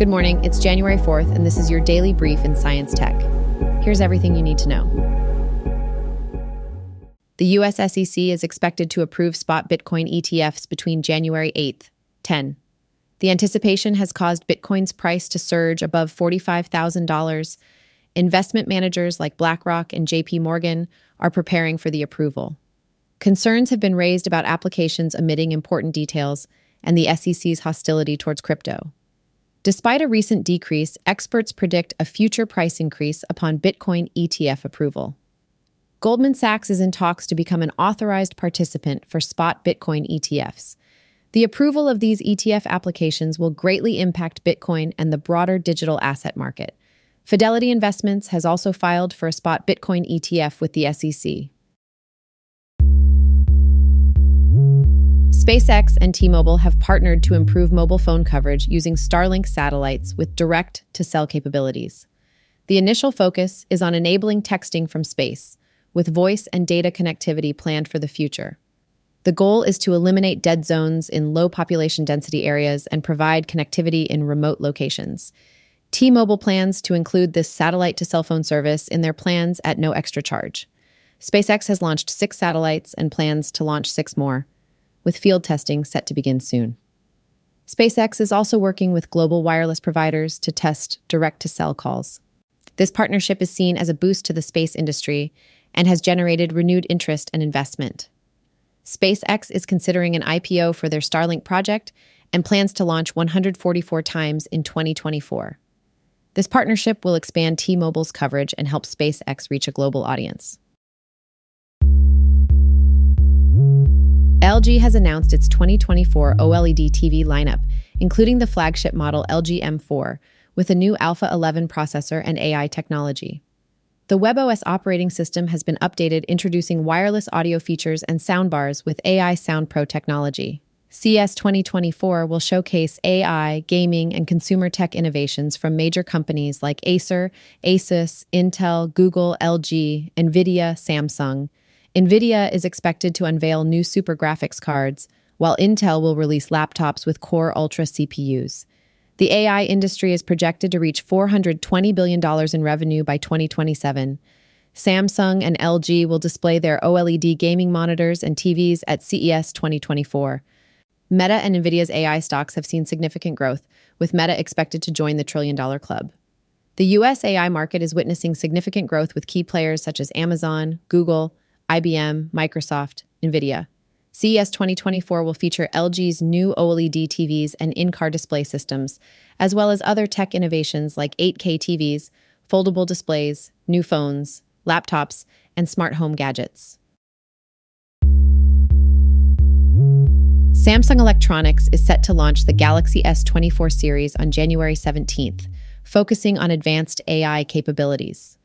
Good morning. It's January 4th, and this is your daily brief in science tech. Here's everything you need to know. The US SEC is expected to approve spot Bitcoin ETFs between January 8th, 10. The anticipation has caused Bitcoin's price to surge above $45,000. Investment managers like BlackRock and JP Morgan are preparing for the approval. Concerns have been raised about applications omitting important details and the SEC's hostility towards crypto. Despite a recent decrease, experts predict a future price increase upon Bitcoin ETF approval. Goldman Sachs is in talks to become an authorized participant for spot Bitcoin ETFs. The approval of these ETF applications will greatly impact Bitcoin and the broader digital asset market. Fidelity Investments has also filed for a spot Bitcoin ETF with the SEC. SpaceX and T Mobile have partnered to improve mobile phone coverage using Starlink satellites with direct to cell capabilities. The initial focus is on enabling texting from space, with voice and data connectivity planned for the future. The goal is to eliminate dead zones in low population density areas and provide connectivity in remote locations. T Mobile plans to include this satellite to cell phone service in their plans at no extra charge. SpaceX has launched six satellites and plans to launch six more with field testing set to begin soon. SpaceX is also working with global wireless providers to test direct to cell calls. This partnership is seen as a boost to the space industry and has generated renewed interest and investment. SpaceX is considering an IPO for their Starlink project and plans to launch 144 times in 2024. This partnership will expand T Mobile's coverage and help SpaceX reach a global audience. LG has announced its 2024 OLED TV lineup, including the flagship model LG M4, with a new Alpha 11 processor and AI technology. The WebOS operating system has been updated, introducing wireless audio features and soundbars with AI Sound Pro technology. CES 2024 will showcase AI, gaming, and consumer tech innovations from major companies like Acer, Asus, Intel, Google, LG, Nvidia, Samsung, NVIDIA is expected to unveil new super graphics cards, while Intel will release laptops with Core Ultra CPUs. The AI industry is projected to reach $420 billion in revenue by 2027. Samsung and LG will display their OLED gaming monitors and TVs at CES 2024. Meta and NVIDIA's AI stocks have seen significant growth, with Meta expected to join the trillion dollar club. The US AI market is witnessing significant growth with key players such as Amazon, Google, IBM, Microsoft, NVIDIA. CES 2024 will feature LG's new OLED TVs and in car display systems, as well as other tech innovations like 8K TVs, foldable displays, new phones, laptops, and smart home gadgets. Samsung Electronics is set to launch the Galaxy S24 series on January 17th, focusing on advanced AI capabilities.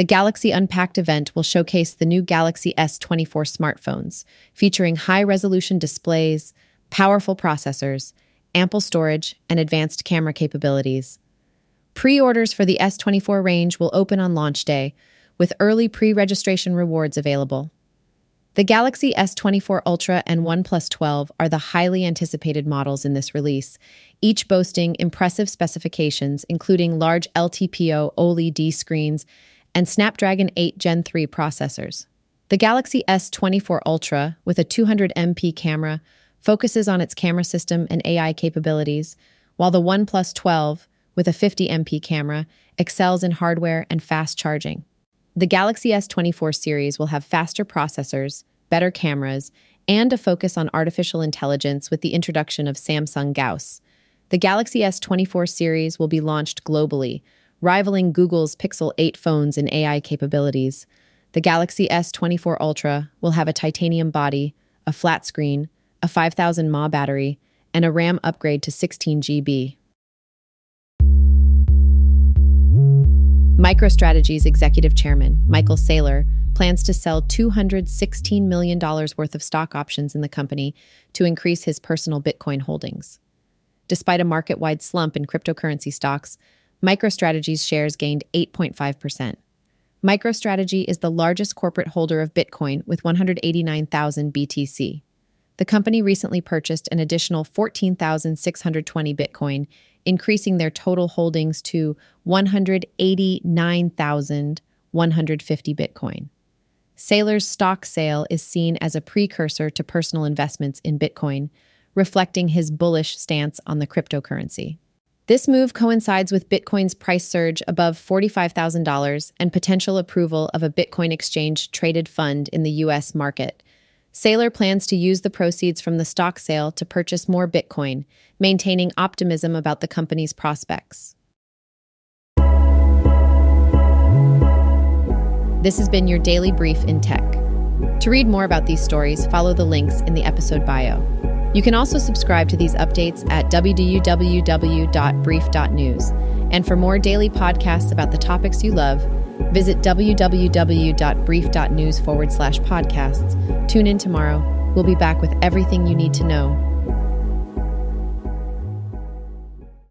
The Galaxy Unpacked event will showcase the new Galaxy S24 smartphones, featuring high resolution displays, powerful processors, ample storage, and advanced camera capabilities. Pre orders for the S24 range will open on launch day, with early pre registration rewards available. The Galaxy S24 Ultra and OnePlus 12 are the highly anticipated models in this release, each boasting impressive specifications, including large LTPO OLED screens and Snapdragon 8 Gen 3 processors. The Galaxy S24 Ultra, with a 200 MP camera, focuses on its camera system and AI capabilities, while the OnePlus 12, with a 50 MP camera, excels in hardware and fast charging. The Galaxy S24 series will have faster processors, better cameras, and a focus on artificial intelligence with the introduction of Samsung Gauss. The Galaxy S24 series will be launched globally, rivaling Google's Pixel 8 phones in AI capabilities. The Galaxy S24 Ultra will have a titanium body, a flat screen, a 5000 mAh battery, and a RAM upgrade to 16 GB. MicroStrategy's executive chairman, Michael Saylor, plans to sell $216 million worth of stock options in the company to increase his personal Bitcoin holdings. Despite a market wide slump in cryptocurrency stocks, MicroStrategy's shares gained 8.5%. MicroStrategy is the largest corporate holder of Bitcoin with 189,000 BTC. The company recently purchased an additional 14,620 Bitcoin increasing their total holdings to 189,150 Bitcoin. Saylor's stock sale is seen as a precursor to personal investments in Bitcoin, reflecting his bullish stance on the cryptocurrency. This move coincides with Bitcoin's price surge above $45,000 and potential approval of a Bitcoin exchange traded fund in the U.S. market. Saylor plans to use the proceeds from the stock sale to purchase more Bitcoin, maintaining optimism about the company's prospects. This has been your daily brief in tech. To read more about these stories, follow the links in the episode bio. You can also subscribe to these updates at www.brief.news. And for more daily podcasts about the topics you love, visit www.brief.news forward slash podcasts. Tune in tomorrow. We'll be back with everything you need to know